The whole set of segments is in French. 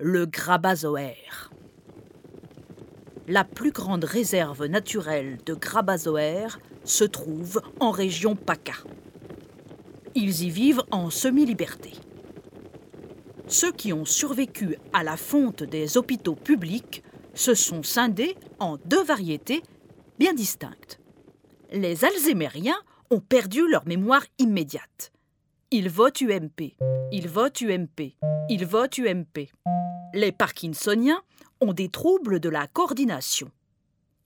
le grabazoaire. La plus grande réserve naturelle de grabazoaires se trouve en région PACA. Ils y vivent en semi-liberté. Ceux qui ont survécu à la fonte des hôpitaux publics se sont scindés en deux variétés bien distinctes. Les Alzhémériens ont perdu leur mémoire immédiate. Ils votent UMP, ils votent UMP, ils votent UMP. Les Parkinsoniens ont des troubles de la coordination.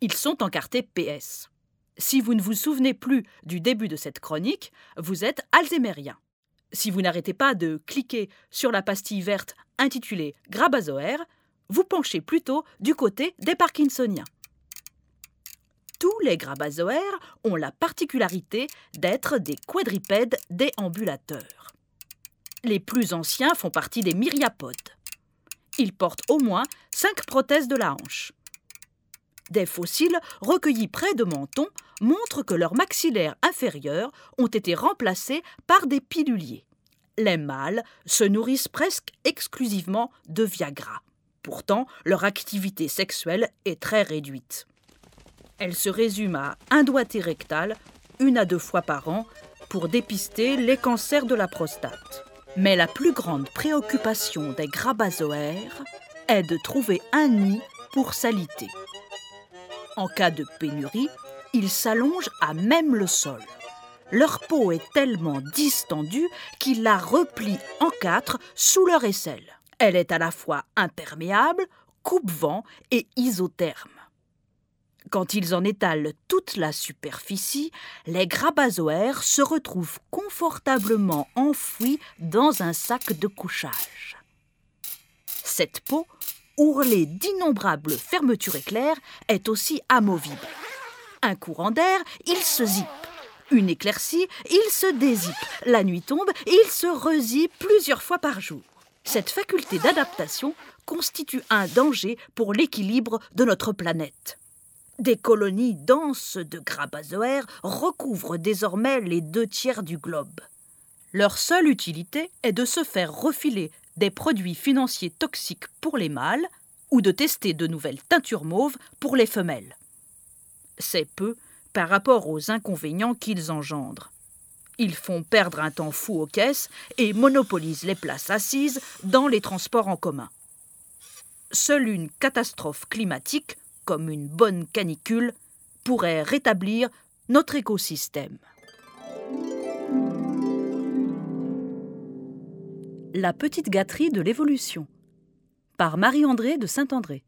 Ils sont encartés PS. Si vous ne vous souvenez plus du début de cette chronique, vous êtes alzhémérien. Si vous n'arrêtez pas de cliquer sur la pastille verte intitulée Grabazoaire, vous penchez plutôt du côté des Parkinsoniens. Tous les grabazoaires ont la particularité d'être des quadripèdes déambulateurs. Les plus anciens font partie des myriapodes. Ils portent au moins cinq prothèses de la hanche. Des fossiles recueillis près de Menton montrent que leurs maxillaires inférieurs ont été remplacés par des piluliers. Les mâles se nourrissent presque exclusivement de Viagra. Pourtant, leur activité sexuelle est très réduite. Elle se résume à un doigté rectal, une à deux fois par an, pour dépister les cancers de la prostate. Mais la plus grande préoccupation des grabazoaires est de trouver un nid pour s'aliter. En cas de pénurie, ils s'allongent à même le sol. Leur peau est tellement distendue qu'ils la replient en quatre sous leur aisselle. Elle est à la fois imperméable, coupe-vent et isotherme. Quand ils en étalent toute la superficie, les grabazoaires se retrouvent confortablement enfouis dans un sac de couchage. Cette peau, ourlée d'innombrables fermetures éclairs, est aussi amovible. Un courant d'air, il se zippe. Une éclaircie, il se dézippe. La nuit tombe, il se rezippe plusieurs fois par jour. Cette faculté d'adaptation constitue un danger pour l'équilibre de notre planète. Des colonies denses de grabazoaires recouvrent désormais les deux tiers du globe. Leur seule utilité est de se faire refiler des produits financiers toxiques pour les mâles ou de tester de nouvelles teintures mauves pour les femelles. C'est peu par rapport aux inconvénients qu'ils engendrent. Ils font perdre un temps fou aux caisses et monopolisent les places assises dans les transports en commun. Seule une catastrophe climatique comme une bonne canicule, pourrait rétablir notre écosystème. La petite gâterie de l'évolution par Marie-André de Saint-André.